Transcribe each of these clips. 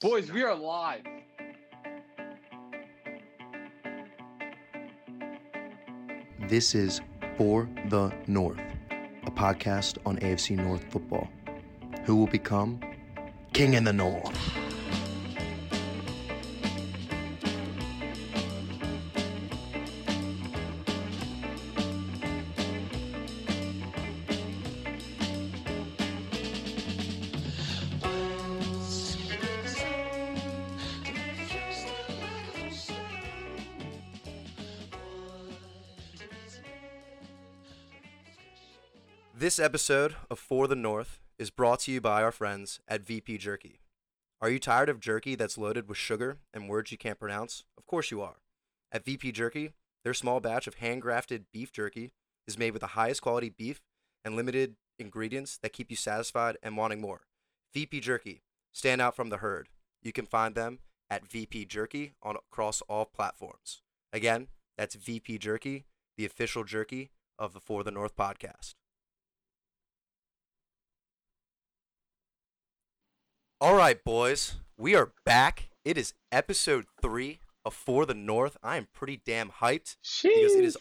Boys, we are live. This is For the North, a podcast on AFC North football. Who will become King in the North? This episode of For the North is brought to you by our friends at VP Jerky. Are you tired of jerky that's loaded with sugar and words you can't pronounce? Of course you are. At VP Jerky, their small batch of handcrafted beef jerky is made with the highest quality beef and limited ingredients that keep you satisfied and wanting more. VP Jerky, stand out from the herd. You can find them at VP Jerky on across all platforms. Again, that's VP Jerky, the official jerky of the For the North podcast. All right, boys, we are back. It is episode three of For the North. I am pretty damn hyped because it is.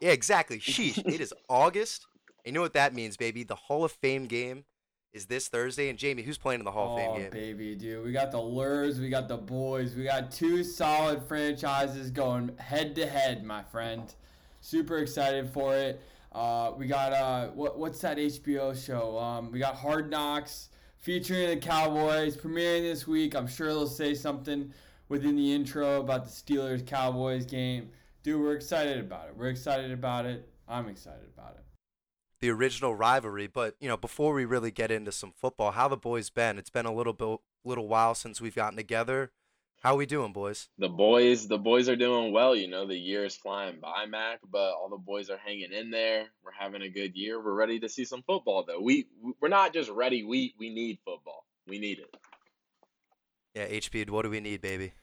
Yeah, exactly. Sheesh. it is August. And you know what that means, baby? The Hall of Fame game is this Thursday. And Jamie, who's playing in the Hall of Fame Oh, game? baby, dude. We got the Lures, we got the Boys, we got two solid franchises going head to head, my friend. Super excited for it. Uh, we got uh, what what's that HBO show? Um, we got Hard Knocks featuring the Cowboys premiering this week. I'm sure they'll say something within the intro about the Steelers Cowboys game. Dude, we're excited about it. We're excited about it. I'm excited about it. the original rivalry. But you know, before we really get into some football, how the boys been? It's been a little bit, little while since we've gotten together. How we doing, boys? The boys, the boys are doing well. You know, the year is flying by, Mac, but all the boys are hanging in there. We're having a good year. We're ready to see some football, though. We we're not just ready. We we need football. We need it. Yeah, HB. What do we need, baby?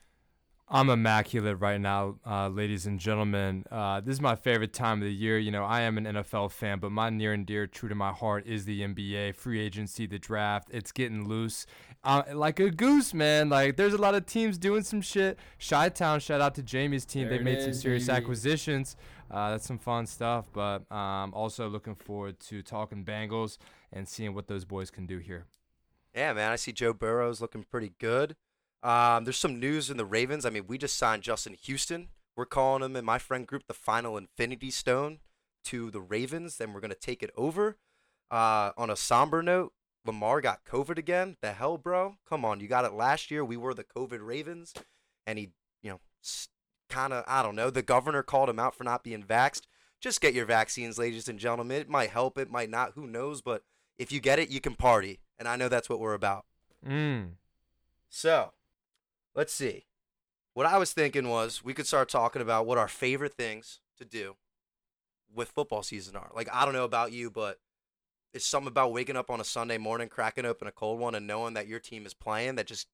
I'm immaculate right now, uh, ladies and gentlemen. Uh, this is my favorite time of the year. You know, I am an NFL fan, but my near and dear, true to my heart, is the NBA, free agency, the draft. It's getting loose. Uh, like a goose, man. Like, there's a lot of teams doing some shit. Chi Town, shout out to Jamie's team. There they it made some serious baby. acquisitions. Uh, that's some fun stuff. But um, also looking forward to talking Bengals and seeing what those boys can do here. Yeah, man. I see Joe Burrow's looking pretty good. Um, there's some news in the Ravens. I mean, we just signed Justin Houston. We're calling him in my friend group the final Infinity Stone to the Ravens. Then we're gonna take it over. Uh, on a somber note, Lamar got COVID again. The hell, bro? Come on, you got it last year. We were the COVID Ravens, and he, you know, kind of I don't know. The governor called him out for not being vaxxed. Just get your vaccines, ladies and gentlemen. It might help. It might not. Who knows? But if you get it, you can party, and I know that's what we're about. Mm. So, let's see. What I was thinking was we could start talking about what our favorite things to do with football season are. Like, I don't know about you, but it's something about waking up on a Sunday morning, cracking open a cold one, and knowing that your team is playing that just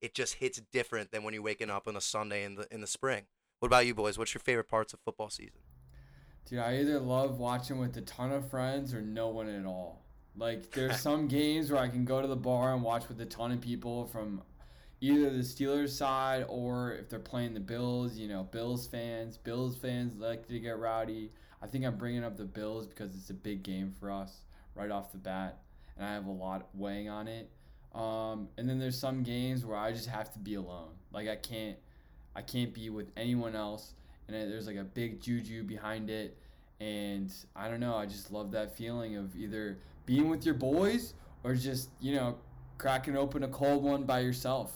it just hits different than when you're waking up on a Sunday in the in the spring. What about you boys? What's your favorite parts of football season? Dude, I either love watching with a ton of friends or no one at all. Like, there's some games where I can go to the bar and watch with a ton of people from either the Steelers side or if they're playing the Bills, you know, Bills fans. Bills fans like to get rowdy. I think I'm bringing up the Bills because it's a big game for us right off the bat, and I have a lot weighing on it. Um, and then there's some games where I just have to be alone. Like I can't, I can't be with anyone else and there's like a big juju behind it and i don't know i just love that feeling of either being with your boys or just you know cracking open a cold one by yourself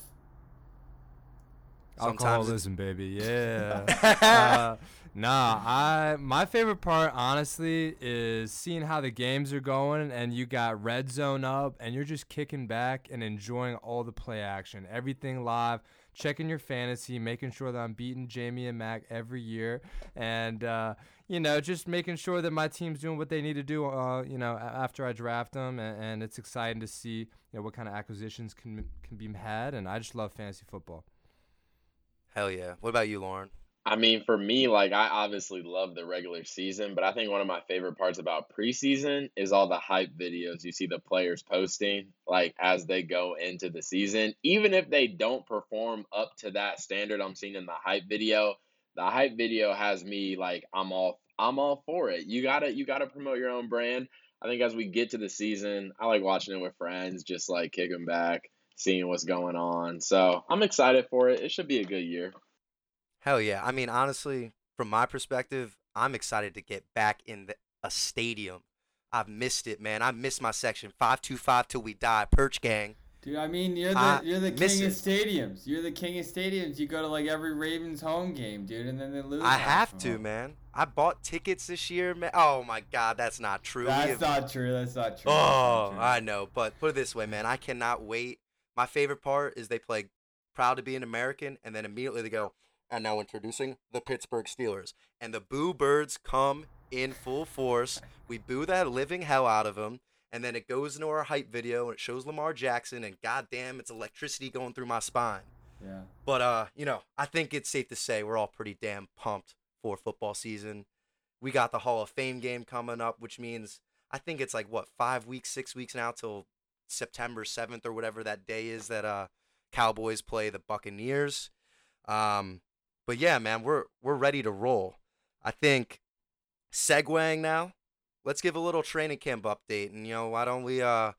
Sometimes it's- Alcoholism, baby. Yeah. uh, nah, I my favorite part, honestly, is seeing how the games are going, and you got red zone up, and you're just kicking back and enjoying all the play action, everything live, checking your fantasy, making sure that I'm beating Jamie and Mac every year, and uh, you know, just making sure that my team's doing what they need to do. Uh, you know, after I draft them, and, and it's exciting to see you know what kind of acquisitions can can be had, and I just love fantasy football. Hell yeah. What about you, Lauren? I mean, for me, like I obviously love the regular season, but I think one of my favorite parts about preseason is all the hype videos you see the players posting, like as they go into the season. Even if they don't perform up to that standard I'm seeing in the hype video, the hype video has me like I'm all I'm all for it. You gotta you gotta promote your own brand. I think as we get to the season, I like watching it with friends, just like kicking back, seeing what's going on. So I'm excited for it. It should be a good year. Hell yeah. I mean, honestly, from my perspective, I'm excited to get back in the, a stadium. I've missed it, man. I missed my section 525 till we die, Perch Gang. Dude, I mean, you're the I you're the miss king of stadiums. You're the king of stadiums. You go to like every Ravens home game, dude, and then they lose. I have to, them. man. I bought tickets this year, man. Oh my god, that's not true. That's have- not true. That's not true. Oh, not true. I know, but put it this way, man. I cannot wait. My favorite part is they play "Proud to Be an American," and then immediately they go, "And now introducing the Pittsburgh Steelers," and the Boo Birds come in full force. We boo that living hell out of them, and then it goes into our hype video and it shows Lamar Jackson, and goddamn, it's electricity going through my spine. Yeah. But uh, you know, I think it's safe to say we're all pretty damn pumped for football season. We got the Hall of Fame game coming up, which means I think it's like what five weeks, six weeks now till September seventh or whatever that day is that uh Cowboys play the Buccaneers. Um, but yeah, man, we're we're ready to roll. I think segueing now. Let's give a little training camp update, and you know why don't we uh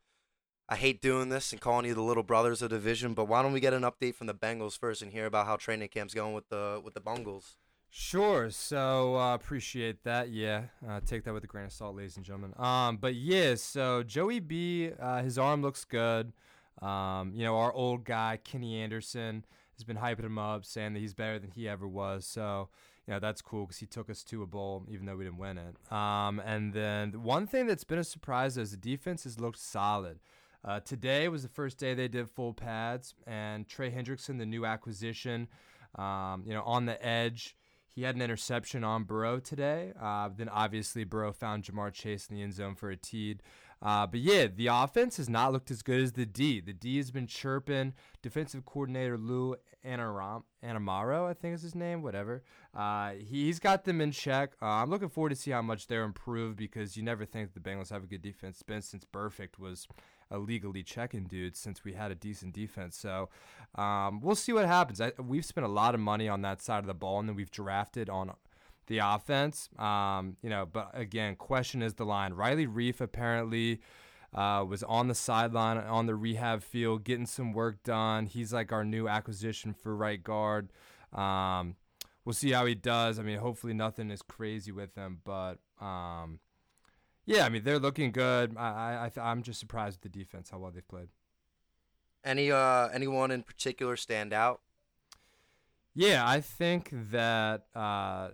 I hate doing this and calling you the little brothers of division, but why don't we get an update from the Bengals first and hear about how training camp's going with the with the Bungles? Sure. So uh, appreciate that. Yeah, uh, take that with a grain of salt, ladies and gentlemen. Um, but yeah, so Joey B, uh, his arm looks good. Um, you know, our old guy Kenny Anderson has been hyping him up, saying that he's better than he ever was. So you know that's cool because he took us to a bowl, even though we didn't win it. Um, and then one thing that's been a surprise is the defense has looked solid. Uh, today was the first day they did full pads, and Trey Hendrickson, the new acquisition, um, you know, on the edge. He had an interception on Burrow today. Uh, then obviously Burrow found Ja'Marr Chase in the end zone for a TD. Uh, but yeah, the offense has not looked as good as the D. The D has been chirping. Defensive coordinator Lou Anaram, Anamaro, I think is his name, whatever. Uh, he's got them in check. Uh, I'm looking forward to see how much they're improved because you never think the Bengals have a good defense. Been since Burfict was illegally checking dudes since we had a decent defense. So um, we'll see what happens. I, we've spent a lot of money on that side of the ball, and then we've drafted on the offense. Um, you know, but again, question is the line. Riley Reiff apparently uh, was on the sideline on the rehab field getting some work done. He's like our new acquisition for right guard. Um, we'll see how he does. I mean, hopefully nothing is crazy with him, but um, yeah, I mean they're looking good. I, I, I'm just surprised with the defense how well they've played. Any uh anyone in particular stand out? Yeah, I think that uh,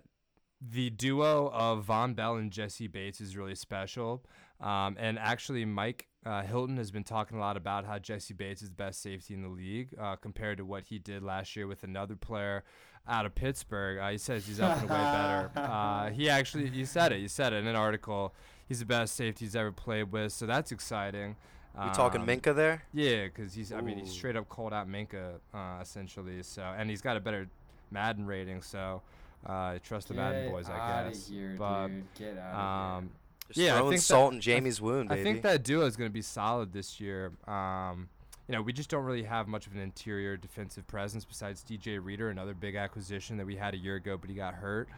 the duo of Vonn Bell and Jessie Bates is really special. Um, and actually, Mike uh, Hilton has been talking a lot about how Jessie Bates is the best safety in the league uh, compared to what he did last year with another player out of Pittsburgh. Uh, he says he's up and way better. Uh, he actually he said it. He said it in an article. He's the best safety he's ever played with, so that's exciting. We talking Um, Minkah there? yeah, because he's. I mean, he's straight up called out Minkah, uh, essentially. So, and he's got a better Madden rating. So, uh, I trust the Madden boys, I outta guess. Here, but dude. Get out um, Just yeah, I throwing think that- salt in I Jamie's wound, baby. I think that duo is going to be solid this year. Um, you know, we just don't really have much of an interior defensive presence besides DJ Reader, another big acquisition that we had a year ago, but he got hurt.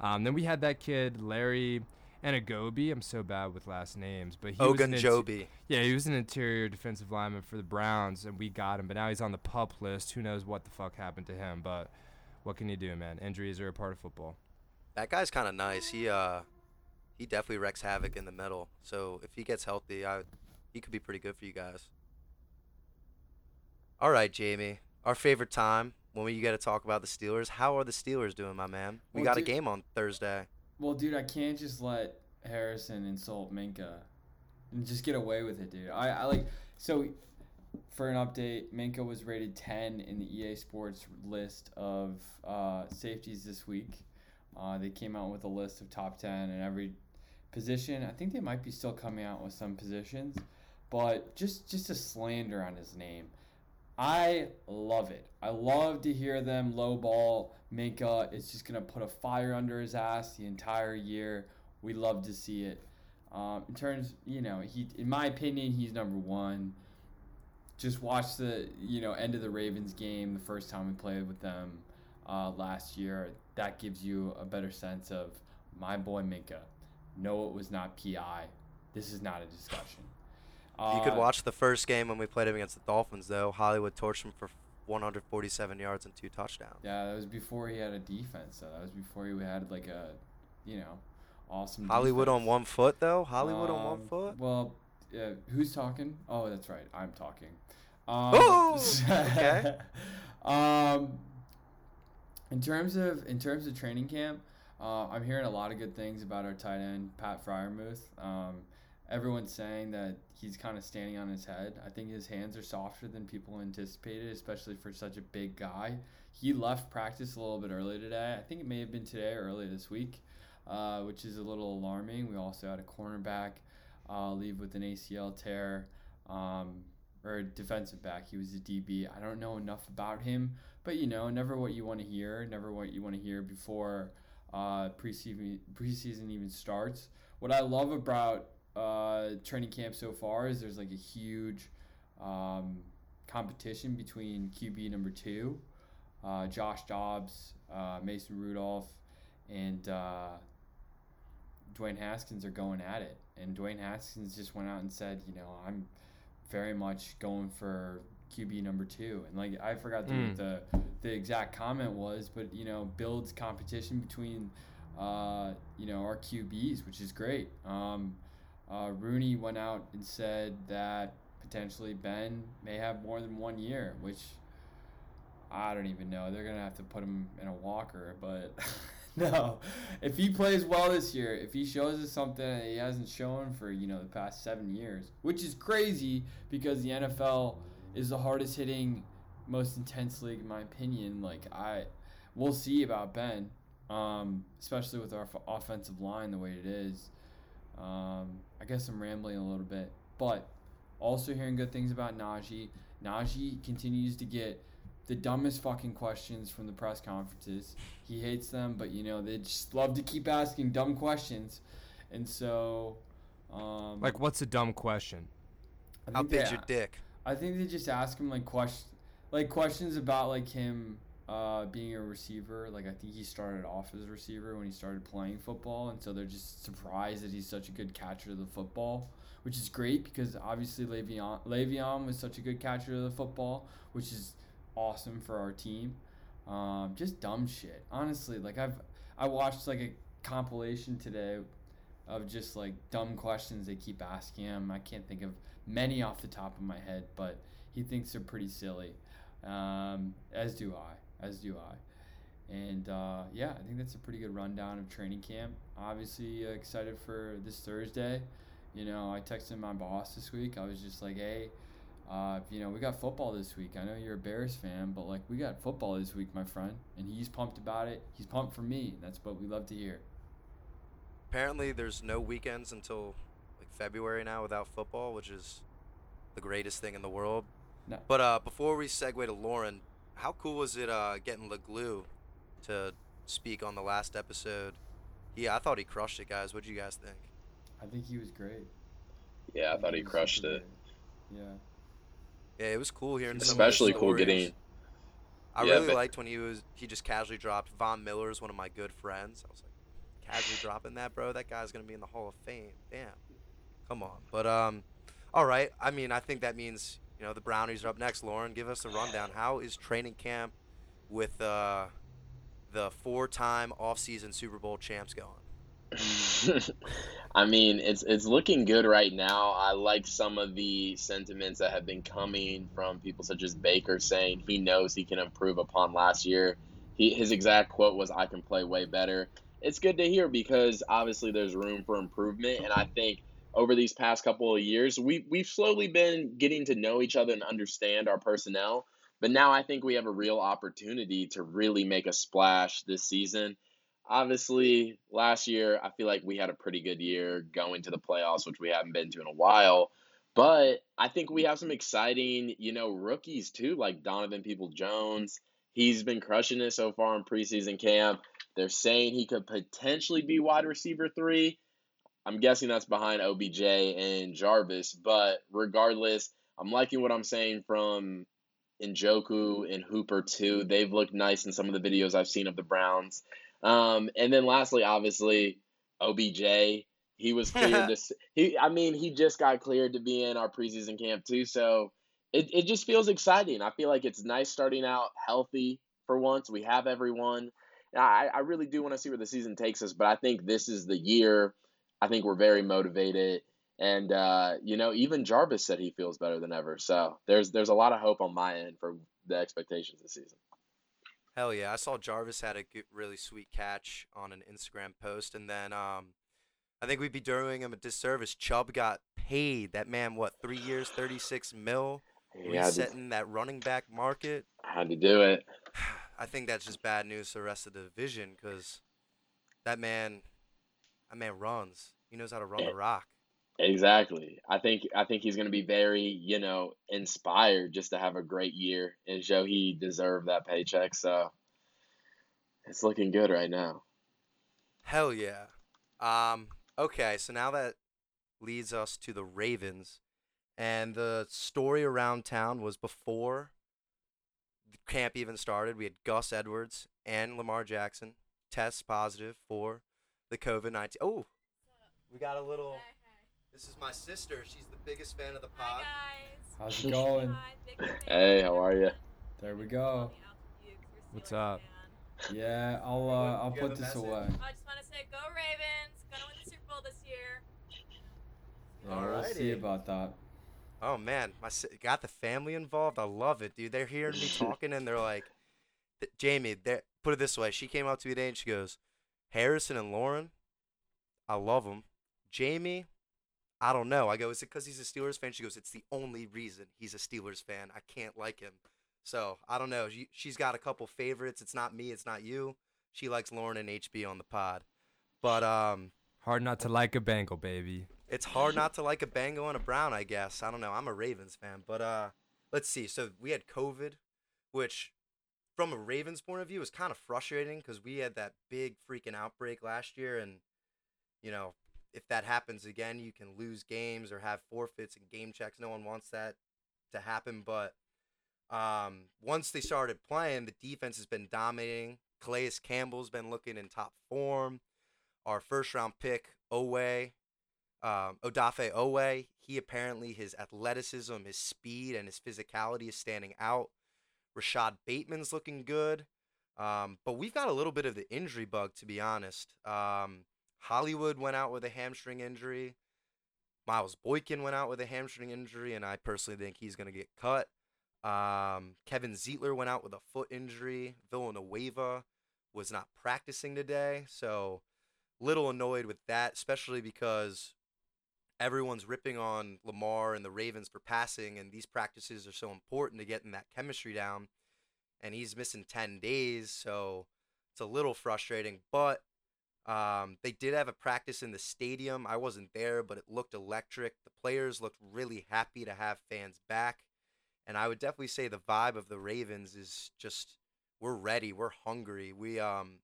Um, then we had that kid Larry Anagobi. I'm so bad with last names, but he was an inter- yeah, he was an interior defensive lineman for the Browns, and we got him. But now he's on the pup list. Who knows what the fuck happened to him? But what can you do, man? Injuries are a part of football. That guy's kind of nice. He uh he definitely wrecks havoc in the middle. So if he gets healthy, I he could be pretty good for you guys. All right, Jamie. Our favorite time when we get to talk about the Steelers. How are the Steelers doing, my man? We Well, got a game on Thursday. Well, dude, I can't just let Harrison insult Minkah and just get away with it, dude. I, I like so for an update, Minkah was rated 10 in the EA Sports list of uh, safeties this week. Uh, they came out with a list of top 10 in every position. I think they might be still coming out with some positions, but just just a slander on his name. I love it. I love to hear them low ball Minkah. It's just gonna put a fire under his ass the entire year. We love to see it. Um, in terms, you know, he, in my opinion, he's number one. Just watch the, you know, end of the Ravens game the first time we played with them uh, last year. That gives you a better sense of my boy Minkah. No, it was not PI. This is not a discussion. you could Uh, watch the first game when we played him against the Dolphins, though. Hollywood torched him for 147 yards and two touchdowns. Yeah, that was before he had a defense. So that was before he had like a, you know, awesome. Hollywood on one foot, though. Hollywood on one Um, foot. Well, uh, who's talking? Oh, that's right. I'm talking. Um, Oh, okay. um, in terms of in terms of training camp, uh, I'm hearing a lot of good things about our tight end Pat Freiermuth. Um, everyone's saying that he's kind of standing on his head. I think his hands are softer than people anticipated, especially for such a big guy. He left practice a little bit early today. I think it may have been today or early this week, uh, which is a little alarming. We also had a cornerback uh, leave with an ACL tear, um, or defensive back. He was a DB. I don't know enough about him, but you know, never what you want to hear, never what you want to hear before uh, preseason preseason even starts. What I love about uh, training camp so far is there's like a huge um, competition between QB number two, uh, Josh Dobbs, uh, Mason Rudolph, and uh, Dwayne Haskins are going at it. And Dwayne Haskins just went out and said, you know, I'm very much going for QB number two. And like I forgot the, Mm. the the exact comment was, but you know, builds competition between uh, you know our QBs, which is great. Um, uh, Rooney went out and said that potentially Ben may have more than one year, which I don't even know. They're gonna have to put him in a walker, but no. If he plays well this year, if he shows us something that he hasn't shown for you know the past seven years, which is crazy because the NFL is the hardest hitting, most intense league in my opinion. Like I, we'll see about Ben, um, especially with our f- offensive line the way it is. Um, I guess I'm rambling a little bit, but also hearing good things about Najee. Najee continues to get the dumbest fucking questions from the press conferences. He hates them, but you know they just love to keep asking dumb questions, and so. Um, Like, what's a dumb question? I How think big's your dick? I think they just ask him like question, like questions about like him uh, being a receiver. Like I think he started off as a receiver when he started playing football, and so they're just surprised that he's such a good catcher of the football, which is great because obviously Le'Veon Le'Veon was such a good catcher of the football, which is awesome for our team. Um, just dumb shit, honestly. Like I've I watched like a compilation today of just like dumb questions they keep asking him. I can't think of many off the top of my head, but he thinks they're pretty silly. Um, as do I. As do I. And uh, yeah, I think that's a pretty good rundown of training camp. Obviously, uh, excited for this Thursday. You know, I texted my boss this week. I was just like, hey, uh, you know, we got football this week. I know you're a Bears fan, but like, we got football this week, my friend. And he's pumped about it. He's pumped for me. That's what we love to hear. Apparently, there's no weekends until like February now without football, which is the greatest thing in the world. No. But uh, before we segue to Lauren, how cool was it uh, getting LeGlue to speak on the last episode? Yeah, I thought he crushed it, guys. What do you guys think? I think he was great. Yeah, I thought he was crushed it. great. Yeah. Yeah, it was cool hearing Especially cool getting. I Yeah, really but- liked when he was he just casually dropped Von Miller is one of my good friends. I was like, casually dropping that, bro. That guy's gonna be in the Hall of Fame. Damn. Come on. But um, all right. I mean, I think that means you know the Brownies are up next. Lauren, give us a rundown. How is training camp with uh the four-time off-season Super Bowl champs going? I mean, it's it's looking good right now. I like some of the sentiments that have been coming from people such as Baker saying he knows he can improve upon last year. He, his exact quote was, "I can play way better." It's good to hear because obviously there's room for improvement, and I think over these past couple of years, we we've slowly been getting to know each other and understand our personnel. But now I think we have a real opportunity to really make a splash this season obviously last year I feel like we had a pretty good year going to the playoffs, which we haven't been to in a while. But I think we have some exciting, you know, rookies too, like Donovan Peoples-Jones. He's been crushing it so far in preseason camp. They're saying he could potentially be wide receiver three. I'm guessing that's behind OBJ and Jarvis, but regardless, I'm liking what I'm saying from Njoku and Hooper too. They've looked nice in some of the videos I've seen of the Browns. Um, and then lastly, obviously, OBJ. He was cleared to he. I mean, he just got cleared to be in our preseason camp too. So it it just feels exciting. I feel like it's nice starting out healthy for once. We have everyone. I I really do want to see where the season takes us, but I think this is the year. I think we're very motivated. And uh, you know, even Jarvis said he feels better than ever. So there's there's a lot of hope on my end for the expectations this season. Hell yeah! I saw Jarvis had a good, really sweet catch on an Instagram post, and then um, I think we'd be doing him a disservice. Chubb got paid. That man, what, three years, 36 mil? Yeah, resetting that running back market. had to do it. I think that's just bad news for the rest of the division because that man, that man runs. He knows how to run the rock. Exactly. I think I think he's going to be very, you know, inspired just to have a great year and show he deserved that paycheck. So it's looking good right now. Hell yeah. Um. Okay, so now that leads us to the Ravens, and the story around town was before the camp even started. We had Gus Edwards and Lamar Jackson test positive for the COVID nineteen. Oh, we got a little. This is my sister. She's the biggest fan of the pod. Hey guys. How's it going? Hey, how are you? There we go. What's up? Yeah, I'll uh, I'll You have put a this message? away. I just want to say, go Ravens! Gonna win the Super Bowl this year. Yeah, we'll see Alrighty. about that. Oh man, my si- got the family involved. I love it, dude. They're hearing me talking and they're like, th- Jamie. They're, put it this way. She came up to me today and she goes, Harrison and Lauren, I love them. Jamie, I don't know. I go, is it because he's a Steelers fan? She goes, it's the only reason he's a Steelers fan. I can't like him. So I don't know. She, she's got a couple favorites. It's not me. It's not you. She likes Lauren and HB on the pod, but um, Hard not to like a Bengal, baby. it's hard not to like a Bengal and a Brown, I guess. I don't know. I'm a Ravens fan, but uh, let's see. So we had COVID, which, from a Ravens point of view, is kind of frustrating because we had that big freaking outbreak last year, and you know, if that happens again, you can lose games or have forfeits and game checks. No one wants that to happen, but um, once they started playing, the defense has been dominating. Calais Campbell's been looking in top form. Our first round pick, Oweh, um, Odafe Oweh, he apparently his athleticism, his speed, and his physicality is standing out. Rashod Bateman's looking good, um, but we've got a little bit of the injury bug to be honest. Um, Hollywood went out with a hamstring injury. Miles Boykin went out with a hamstring injury, and I personally think he's going to get cut. Um, Kevin Zeitler went out with a foot injury. Villanueva was not practicing today, so little annoyed with that, especially because everyone's ripping on Lamar and the Ravens for passing, and these practices are so important to getting that chemistry down. And he's missing 10 days, so it's a little frustrating. But um, they did have a practice in the stadium. I wasn't there, but it looked electric. The players looked really happy to have fans back. And I would definitely say the vibe of the Ravens is just we're ready, we're hungry. We um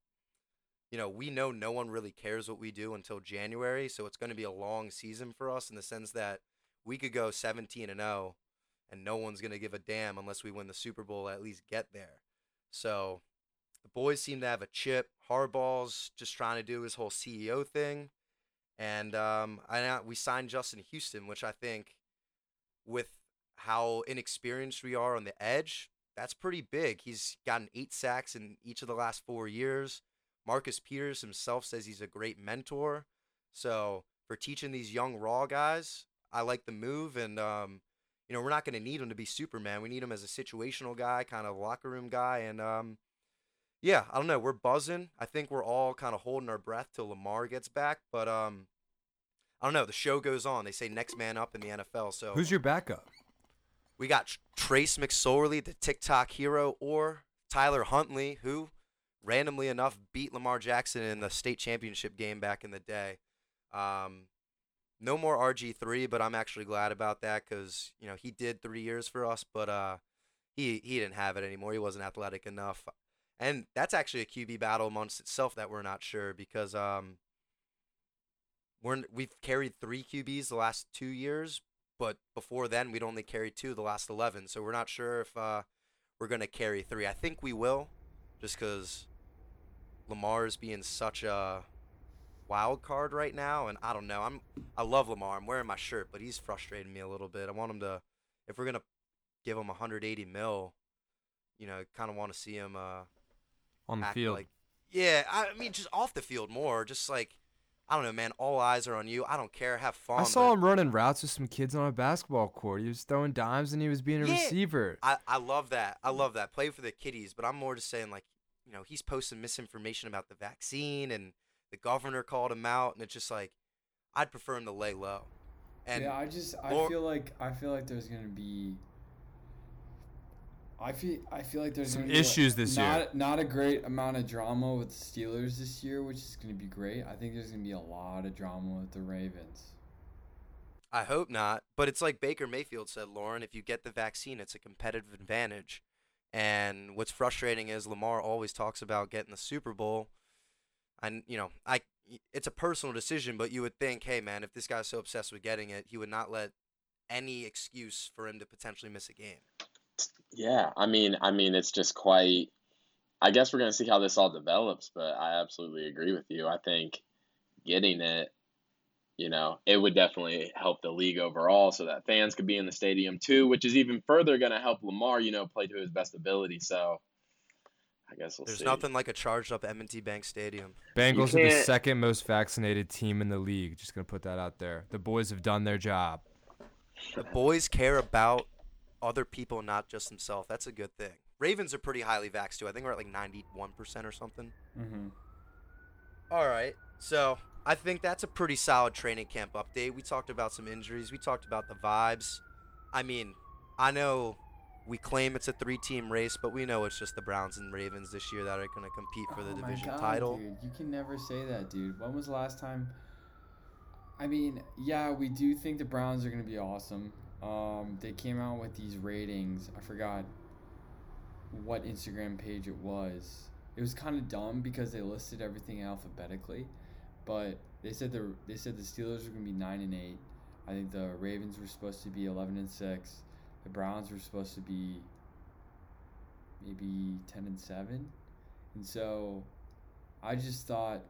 you know, we know no one really cares what we do until January, so it's going to be a long season for us in the sense that we could go 17 and 0 and no one's going to give a damn unless we win the Super Bowl at least get there. So, the boys seem to have a chip. Harbaugh's just trying to do his whole CEO thing. And um, I know we signed Justin Houston, which I think, with how inexperienced we are on the edge, that's pretty big. He's gotten eight sacks in each of the last four years. Marcus Peters himself says he's a great mentor. So for teaching these young raw guys, I like the move. And um, you know, we're not going to need him to be Superman. We need him as a situational guy, kind of locker room guy. And um, yeah, I don't know. We're buzzing. I think we're all kind of holding our breath till Lamar gets back. But um, I don't know. The show goes on. They say next man up in the NFL. So Who's your backup? we got Trace McSorley, the TikTok hero, or Tyler Huntley, who randomly enough beat Lamar Jackson in the state championship game back in the day. Um, no more RG3, but I'm actually glad about that because you know he did three years for us, but uh, he he didn't have it anymore. He wasn't athletic enough, and that's actually a QB battle amongst itself that we're not sure because um, we're we've carried three QBs the last two years, but before then we'd only carried two the last 11, so we're not sure if uh, we're gonna carry three. I think we will, just because Lamar is being such a wild card right now, and I don't know. I'm I love Lamar. I'm wearing my shirt, but he's frustrating me a little bit. I want him to, if we're gonna give him 180 mil, you know, kind of want to see him uh, on the act field. like, yeah. I mean, just off the field more. Just like, I don't know, man. All eyes are on you. I don't care. Have fun. I saw but him running routes with some kids on a basketball court. He was throwing dimes and he was being a Yeah. receiver. I I love that. I love that. Play for the kiddies, but I'm more just saying like, you know, he's posting misinformation about the vaccine and the governor called him out, and it's just like, I'd prefer him to lay low. And yeah, I just I Lor- feel like I feel like there's gonna be. I feel I feel like there's Some gonna be, like, issues this year. not, Not a great amount of drama with the Steelers this year, which is gonna be great. I think there's gonna be a lot of drama with the Ravens. I hope not. But it's like Baker Mayfield said, Lauren, if you get the vaccine, it's a competitive advantage. And what's frustrating is Lamar always talks about getting the Super Bowl. And, you know, I it's a personal decision, but you would think, hey man, if this guy's so obsessed with getting it, he would not let any excuse for him to potentially miss a game. Yeah, I mean, I mean, it's just quite. I guess we're gonna see how this all develops, but I absolutely agree with you. I think getting it, you know, it would definitely help the league overall, so that fans could be in the stadium too, which is even further gonna help Lamar, you know, play to his best ability. So, I guess we'll There's see. nothing like a charged up M&T Bank Stadium. Bengals are the second most vaccinated team in the league. Just gonna put that out there. The boys have done their job. The boys care about other people, not just themselves. That's a good thing. Ravens are pretty highly vaxxed too. I think we're at like 91% or something. Mm-hmm. All right. So I think that's a pretty solid training camp update. We talked about some injuries. We talked about the vibes. I mean, I know we claim it's a three-team race, but we know it's just the Browns and Ravens this year that are going to compete for the oh division God, title. Dude, you can never say that, dude. When was the last time? I mean, yeah, we do think the Browns are gonna be awesome. Um, they came out with these ratings. I forgot what Instagram page it was. It was kind of dumb because they listed everything alphabetically, but they said the they said the Steelers were gonna be nine and eight. I think the Ravens were supposed to be eleven and six. The Browns were supposed to be maybe ten and seven. And so I just thought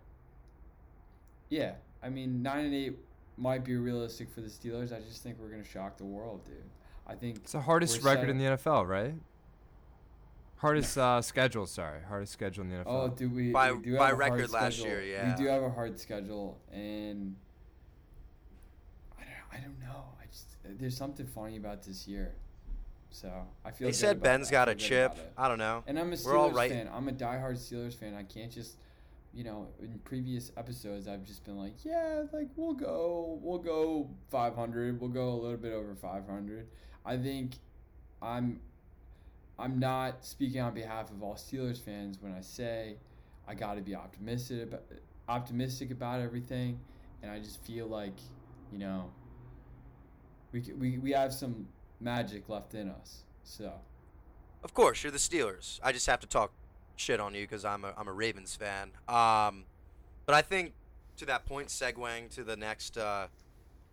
yeah, I mean nine and eight might be realistic for the Steelers. I just think we're gonna shock the world, dude. I think It's the hardest record in the NFL, right? Hardest uh, schedule, sorry. Hardest schedule in the NFL. Oh, do we? By- we do by have a hard record last schedule. year, yeah. We do have a hard schedule, and I don't, I don't know. I just there's something funny about this year, so I feel. They good said about Ben's it. I got a chip. I don't know. And I'm a Steelers We're all right. fan. I'm a diehard Steelers fan. I can't just, you know, in previous episodes I've just been like, yeah, like we'll go, we'll go 500, we'll go a little bit over 500. I think I'm, I'm not speaking on behalf of all Steelers fans when I say I got to be optimistic about, optimistic about everything, and I just feel like, you know, we we we have some magic left in us. So. Of course, you're the Steelers. I just have to talk shit on you because I'm a, I'm a Ravens fan. Um, but I think to that point, segueing to the next uh,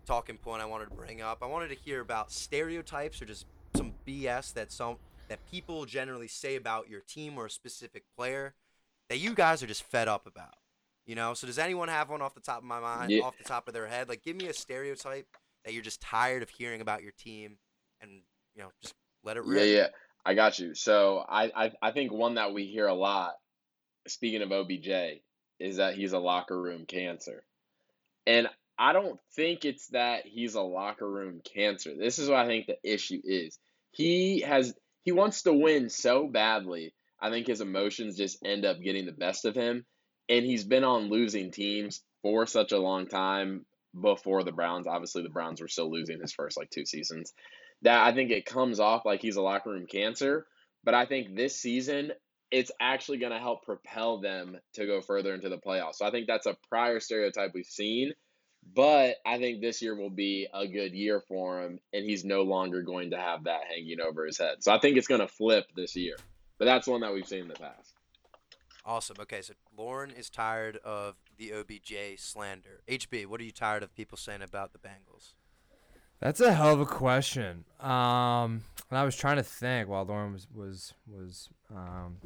talking point I wanted to bring up, I wanted to hear about stereotypes or just some BS that some that people generally say about your team or a specific player that you guys are just fed up about. You know, so does anyone have one off the top of my mind, Yeah. off the top of their head? Like, give me a stereotype that you're just tired of hearing about your team, and you know, just let it rip. Yeah, yeah, I got you. So I, I, I think one that we hear a lot, speaking of OBJ, is that he's a locker room cancer. And I don't think it's that he's a locker room cancer. This is what I think the issue is. He has he wants to win so badly. I think his emotions just end up getting the best of him. And he's been on losing teams for such a long time before the Browns. Obviously, the Browns were still losing his first like two seasons that I think it comes off like he's a locker room cancer. But I think this season, it's actually going to help propel them to go further into the playoffs. So I think that's a prior stereotype we've seen But I think this year will be a good year for him, and he's no longer going to have that hanging over his head. So I think it's going to flip this year. But that's one that we've seen in the past. Awesome. Okay, so Lauren is tired of the OBJ slander. HB, what are you tired of people saying about the Bengals? That's a hell of a question. Um, and I was trying to think while Lauren was was was um,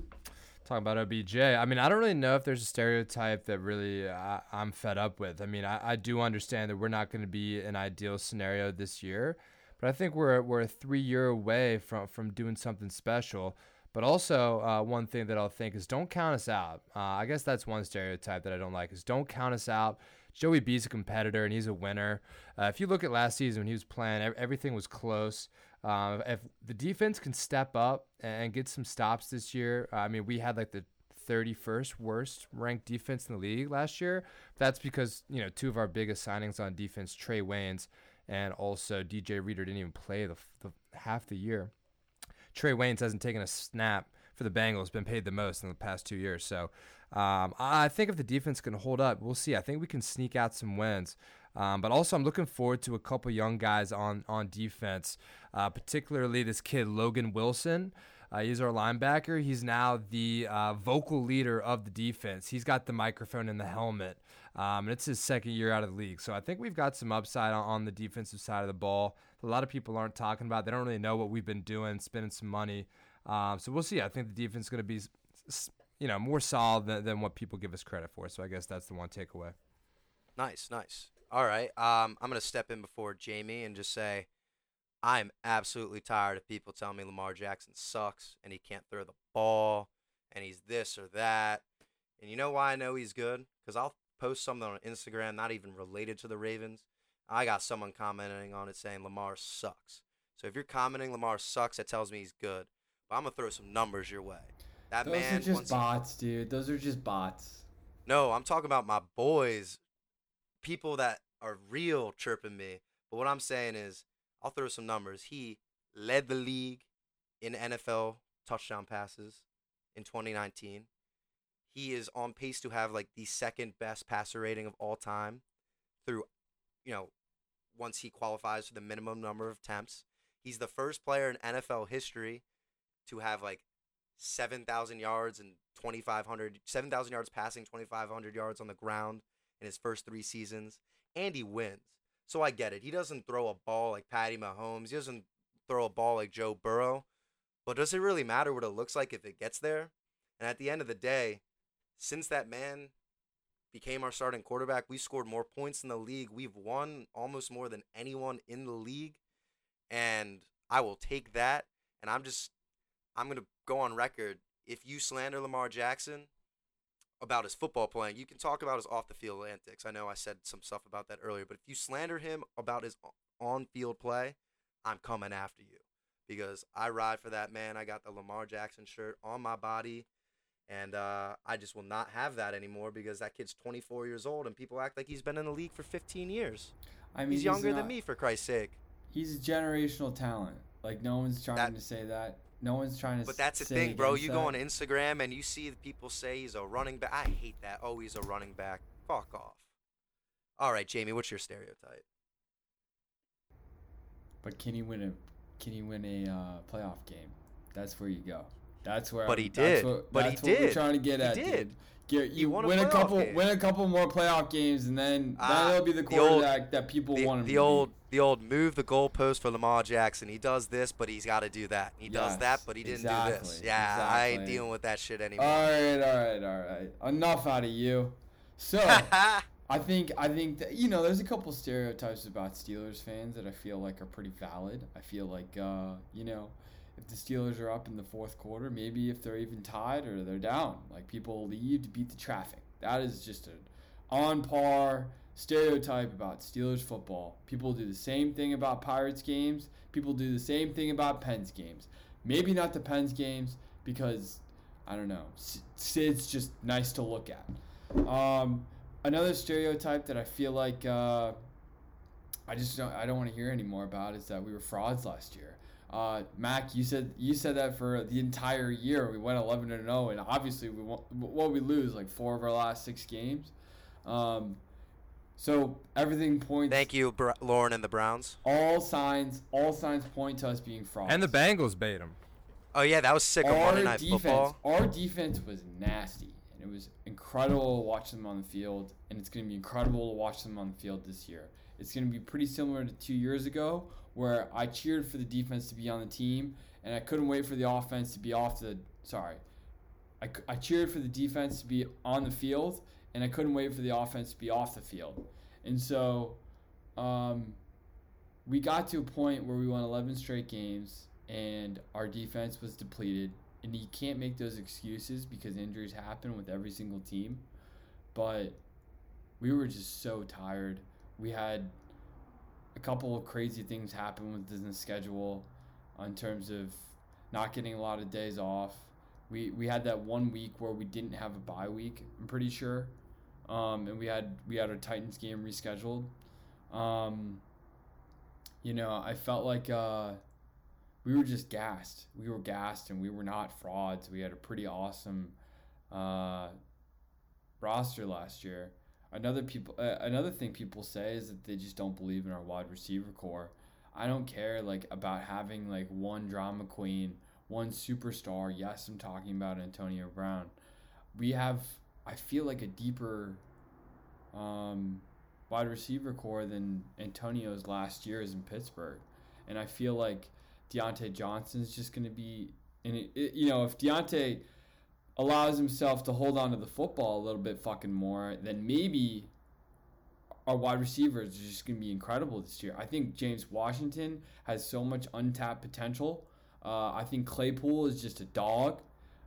talking about OBJ. I mean, I don't really know if there's a stereotype that really I, I'm fed up with. I mean, I, I do understand that we're not going to be an ideal scenario this year, but I think we're we're three year away from from doing something special. But also, uh, one thing that I'll think is don't count us out. Uh, I guess that's one stereotype that I don't like is don't count us out. Joey B's a competitor and he's a winner. Uh, if you look at last season when he was playing, everything was close. Uh, if the defense can step up and get some stops this year, I mean, we had like the 31st worst ranked defense in the league last year. That's because, you know, two of our biggest signings on defense, Trae Waynes and also DJ Reader, didn't even play the, the half the year. Trae Waynes hasn't taken a snap for the Bengals, been paid the most in the past two years. So um, I think if the defense can hold up, we'll see. I think we can sneak out some wins. Um, but also, I'm looking forward to a couple young guys on on defense, uh, particularly this kid Logan Wilson. Uh, he's our linebacker. He's now the uh, vocal leader of the defense. He's got the microphone and the helmet, um, and it's his second year out of the league. So I think we've got some upside on, on the defensive side of the ball. A lot of people aren't talking about. They don't really know what we've been doing, spending some money. Um, so we'll see. I think the defense is going to be, you know, more solid than, than what people give us credit for. So I guess that's the one takeaway. Nice, nice. All right. Um, I'm going to step in before Jamie and just say I'm absolutely tired of people telling me Lamar Jackson sucks and he can't throw the ball and he's this or that. And you know why I know he's good? Because I'll post something on Instagram not even related to the Ravens. I got someone commenting on it saying Lamar sucks. So if you're commenting Lamar sucks, that tells me he's good. But I'm gonna throw some numbers your way. That Those man. are just bots, he... dude. Those are just bots. No, I'm talking about my boys people that are real chirping me. But what I'm saying is, I'll throw some numbers. He led the league in NFL touchdown passes in 2019. He is on pace to have like the second best passer rating of all time through, you know, once he qualifies for the minimum number of attempts. He's the first player in NFL history to have like 7,000 yards and 2,500, 7,000 yards passing, 2,500 yards on the ground in his first three seasons, and he wins. So I get it. He doesn't throw a ball like Patty Mahomes. He doesn't throw a ball like Joe Burrow. But does it really matter what it looks like if it gets there? And at the end of the day, since that man became our starting quarterback, we scored more points in the league. We've won almost more than anyone in the league. And I will take that. And I'm just, I'm going to go on record. If you slander Lamar Jackson, about his football playing. You can talk about his off the field antics. I know I said some stuff about that earlier, but if you slander him about his on field play, I'm coming after you because I ride for that man. I got the Lamar Jackson shirt on my body. And uh, I just will not have that anymore because that kid's 24 years old and people act like he's been in the league for 15 years. I mean, he's younger he's not, than me, for Christ's sake. He's a generational talent. Like, no one's trying that, to say that. No one's trying to. But that's the thing, bro. You that. go on Instagram and you see people say he's a running back. I hate that. Oh, he's a running back. Fuck off. All right, Jamie. What's your stereotype? But can he win a? Can he win a uh, playoff game? That's where you go. That's where. But he did. What, but he did. We're trying to get he at. Did. Dude. Get, you win a, a couple, game. win a couple more playoff games, and then uh, that'll be the quarterback the old, that people the, want the to old. The old move the goalpost for Lamar Jackson. He does this, but he's got to do that. He yes, does that, but he didn't exactly, do this. Yeah, exactly. I ain't dealing with that shit anymore. All right, all right, all right. Enough out of you. So, I think I think that you know there's a couple stereotypes about Steelers fans that I feel like are pretty valid. I feel like uh, you know if the Steelers are up in the fourth quarter, maybe if they're even tied or they're down, like people leave to beat the traffic. That is just an on par stereotype about Steelers football. People do the same thing about Pirates games. People do the same thing about Pens games. Maybe not the Pens games because I don't know. Sid's just nice to look at. Um, another stereotype that I feel like uh, I just don't, I don't want to hear anymore about is that we were frauds last year. Uh, Mac, you said you said that for the entire year we went 11 and 0, and obviously we won, what we lose like four of our last six games. Um, So everything points. Thank you, Br- Lauren and the Browns. All signs, all signs point to us being frauds. And the Bengals bait them. Oh yeah, that was sick of our Monday Night defense, Football. our defense was nasty, and it was incredible to watch them on the field. And it's going to be incredible to watch them on the field this year. It's going to be pretty similar to two years ago, where I cheered for the defense to be on the team, and I couldn't wait for the offense to be off the. Sorry, I, I cheered for the defense to be on the field, and I couldn't wait for the offense to be off the field. And so, um, we got to a point where we won 11 straight games, and our defense was depleted. And you can't make those excuses because injuries happen with every single team. But we were just so tired. We had a couple of crazy things happen with the schedule in terms of not getting a lot of days off. We, we had that one week where we didn't have a bye week. I'm pretty sure, um, and we had we had our Titans game rescheduled. Um, you know, I felt like uh, we were just gassed. We were gassed, and we were not frauds. We had a pretty awesome uh, roster last year. Another people, uh, another thing people say is that they just don't believe in our wide receiver corps. I don't care like about having like one drama queen, one superstar. Yes, I'm talking about Antonio Brown. We have, I feel like a deeper um, wide receiver corps than Antonio's last year's in Pittsburgh, and I feel like Diontae Johnson's just going to be, and it, it, you know, if Diontae allows himself to hold on to the football a little bit fucking more, then maybe our wide receivers are just going to be incredible this year. I think James Washington has so much untapped potential. Uh, I think Claypool is just a dog.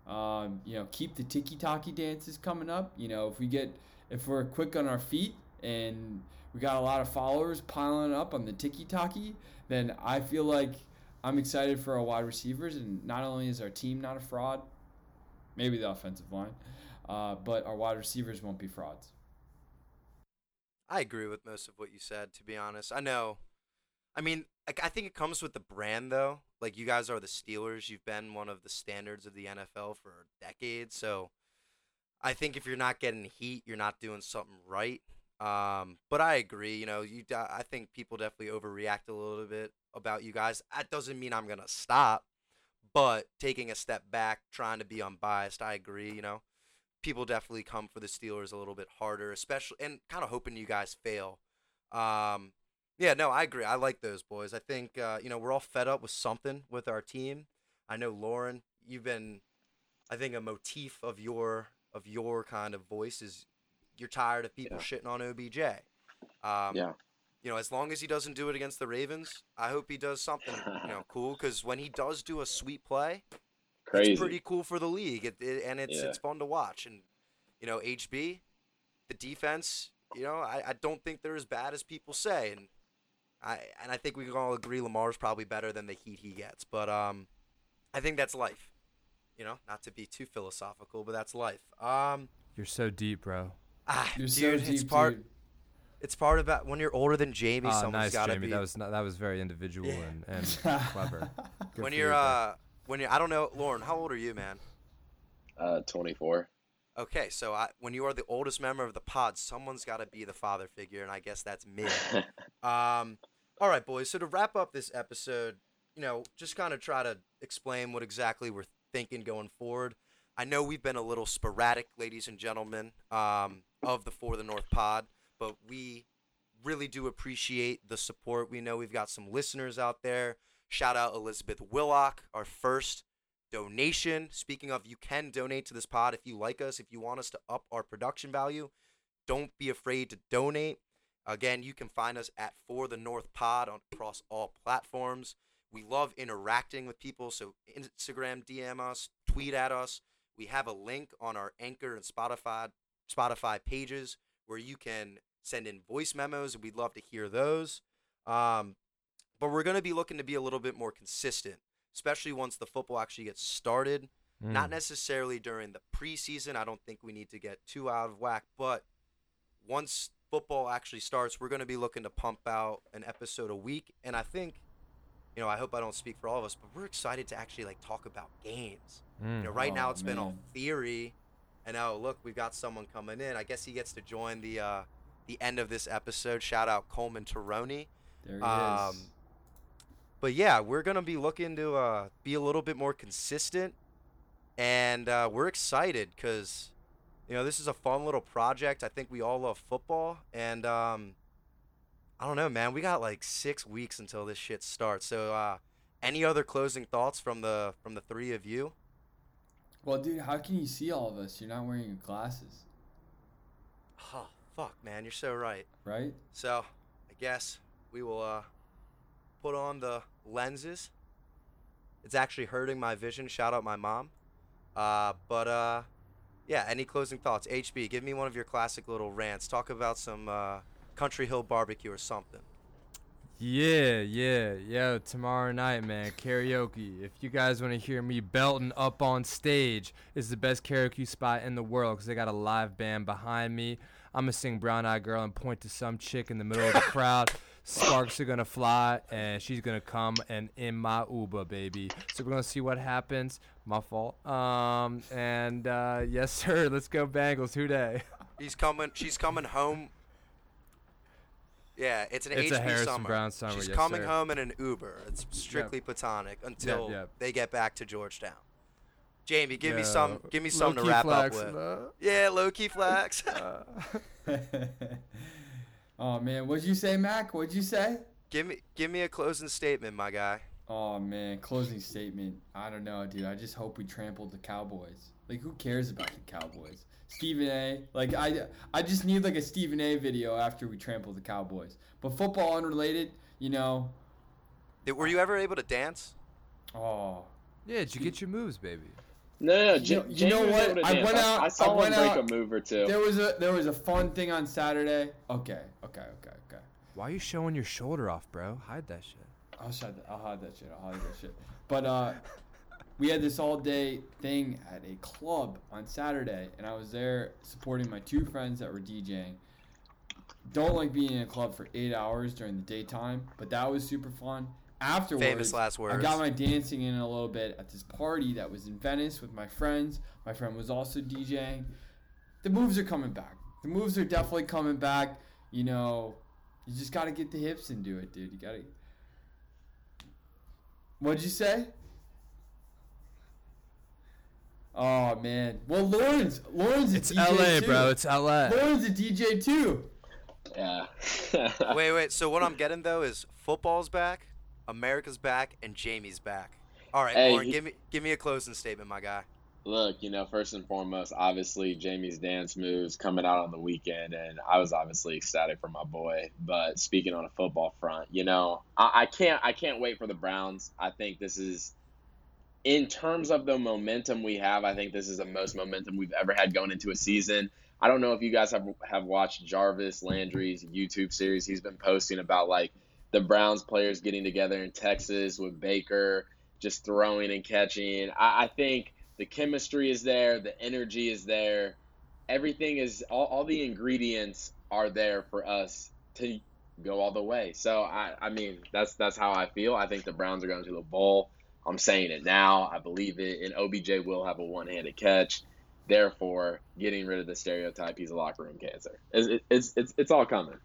Um, you know, keep the tiki taki dances coming up. You know, if we get, if we're quick on our feet and we got a lot of followers piling up on the tiki taki, then I feel like I'm excited for our wide receivers. And not only is our team not a fraud, maybe the offensive line, uh, but our wide receivers won't be frauds. I agree with most of what you said. To be honest, I know. I mean, I think it comes with the brand, though. Like you guys are the Steelers. You've been one of the standards of the NFL for decades. So, I think if you're not getting heat, you're not doing something right. Um, but I agree. You know, you. I think people definitely overreact a little bit about you guys. That doesn't mean I'm gonna stop. But taking a step back, trying to be unbiased, I agree. You know, people definitely come for the Steelers a little bit harder, especially and kind of hoping you guys fail. Um, yeah, no, I agree. I like those boys. I think uh, you know we're all fed up with something with our team. I know Lauren, you've been, I think a motif of your of your kind of voice is you're tired of people Yeah. shitting on OBJ. Um, Yeah. You know, as long as he doesn't do it against the Ravens, I hope he does something you know cool. Because when he does do a sweet play, Crazy. it's pretty cool for the league, it, it, and it's Yeah. it's fun to watch. And you know, HB, the defense, you know, I, I don't think they're as bad as people say, and I and I think we can all agree Lamar's probably better than the heat he gets. But um, I think that's life. You know, not to be too philosophical, but that's life. Um, You're so deep, bro. ah, You're dude, so it's part. dude. It's part about when you're older than Jamie. Ah, someone's nice, got to Jamie. be. That was not, that was very individual Yeah. and, and clever. Good when you're you, uh, when you're I don't know, Lauren. How old are you, man? Uh, 24. Okay, so I, when you are the oldest member of the pod, someone's got to be the father figure, and I guess that's me. Um, all right, boys. So to wrap up this episode, you know, just kind of try to explain what exactly we're thinking going forward. I know we've been a little sporadic, ladies and gentlemen, um, of the For the North pod, but we really do appreciate the support. We know we've got some listeners out there. Shout out Elizabeth Willock, our first donation. Speaking of, you can donate to this pod if you like us, if you want us to up our production value. Don't be afraid to donate. Again, you can find us at For the North Pod on across all platforms. We love interacting with people, so Instagram DM us, tweet at us. We have a link on our Anchor and Spotify Spotify pages where you can send in voice memos, we'd love to hear those. Um, but we're going to be looking to be a little bit more consistent, especially once the football actually gets started. Not Mm. necessarily during the preseason. I don't think we need to get too out of whack, but once football actually starts, we're going to be looking to pump out an episode a week. And I think, you know, I hope I don't speak for all of us, but we're excited to actually like talk about games. Mm. You know, right now Oh, it's been all theory, and now look, we've got someone coming in. I guess he gets to join the uh, the end of this episode. Shout out Coleman Taroni. There he Um, is. But yeah, we're gonna be looking to uh, be a little bit more consistent, and uh, we're excited because you know this is a fun little project. I think we all love football, and um, I don't know, man. We got like six weeks until this shit starts. So, uh, any other closing thoughts from the from the three of you? Well, dude, how can you see all of us? You're not wearing your glasses, Oh, fuck, man, you're so right. right? So, I guess we will uh, put on the lenses. It's actually hurting my vision. Shout out my mom. Uh, but uh, yeah. Any closing thoughts? HB, give me one of your classic little rants. Talk about some uh, Country Hill barbecue or something. Yeah, yeah, yeah. Tomorrow night, man, karaoke. If you guys want to hear me belting up on stage, it's the best karaoke spot in the world because they got a live band behind me. I'm gonna sing Brown Eyed Girl and point to some chick in the middle of the crowd. Sparks are gonna fly and she's gonna come and in my Uber, baby. So we're gonna see what happens. My fault. Um, and uh, yes, sir. Let's go Bengals. Who Dey? He's coming. She's coming home. Yeah, it's an It's HB summer. Summer, She's yes, coming sir. home in an Uber. It's strictly platonic until yep. they get back to Georgetown. Jamie, give me some. Give me something to wrap flex, up with. love. Yeah, low key flex. Uh, oh man, what'd you say, Mac? What'd you say? give me, give me a closing statement, my guy. Oh man, closing statement. I don't know, dude. I just hope we trampled the Cowboys. Like, who cares about the Cowboys? Stephen A. Like, I, I just need like a Stephen A. video after we trample the Cowboys. But football unrelated, you know. Were you ever able to dance? Oh, yeah, did you get your moves, baby? No, no, no. You J- know- you know what? I went out- I, I saw went him break out- a move or two. there was a there was a fun thing on Saturday. Okay, okay, okay, okay. Why are you showing your shoulder off, bro? Hide that shit. I'll shut. That, I'll hide that shit. I'll hide that shit. But uh, we had this all day thing at a club on Saturday, and I was there supporting my two friends that were DJing. Don't like being in a club for eight hours during the daytime, but that was super fun. Afterwards, Famous last words. I got my dancing in a little bit at this party that was in Venice with my friends. My friend was also DJing. The moves are coming back. The moves are definitely coming back. You know, you just got to get the hips into it, dude. You got to. What'd you say? Oh man. Well, Lauren's Lauren's a It's DJ LA, too. bro. It's LA. Lauren's a DJ too. yeah. Wait, wait. So what I'm getting though is football's back, America's back, and Jamie's back. All right, Hey, Lauren, he- give me give me a closing statement, my guy. Look, you know, first and foremost, obviously Jamie's dance moves coming out on the weekend, and I was obviously ecstatic for my boy. But speaking on a football front, you know, I, I can't, I can't wait for the Browns. I think this is, in terms of the momentum we have, I think this is the most momentum we've ever had going into a season. I don't know if you guys have have watched Jarvis Landry's YouTube series. He's been posting about like the Browns players getting together in Texas with Baker, just throwing and catching. I, I think the chemistry is there, the energy is there, everything is all, all the ingredients are there for us to go all the way. So I, I mean that's that's how I feel. I think the Browns are going to the bowl. I'm saying it now. I believe it, and OBJ will have a one-handed catch. Therefore, getting rid of the stereotype he's a locker room cancer. It's it's it's, it's all coming.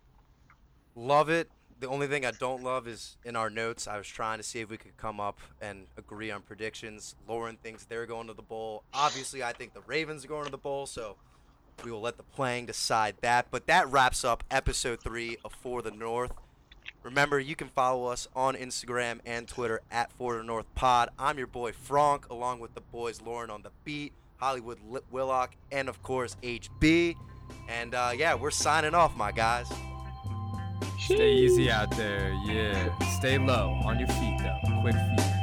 Love it. The only thing I don't love is in our notes. I was trying to see if we could come up and agree on predictions. Lauren thinks they're going to the bowl. Obviously, I think the Ravens are going to the bowl. So we will let the playing decide that. But that wraps up episode three of For the North. Remember, you can follow us on Instagram and Twitter at For the North Pod. I'm your boy Frank, along with the boys Lauren on the beat, Hollywood Willock, and of course HB. And uh, yeah, we're signing off, my guys. Stay easy out there. Yeah. Stay low on your feet, though. Quick feet.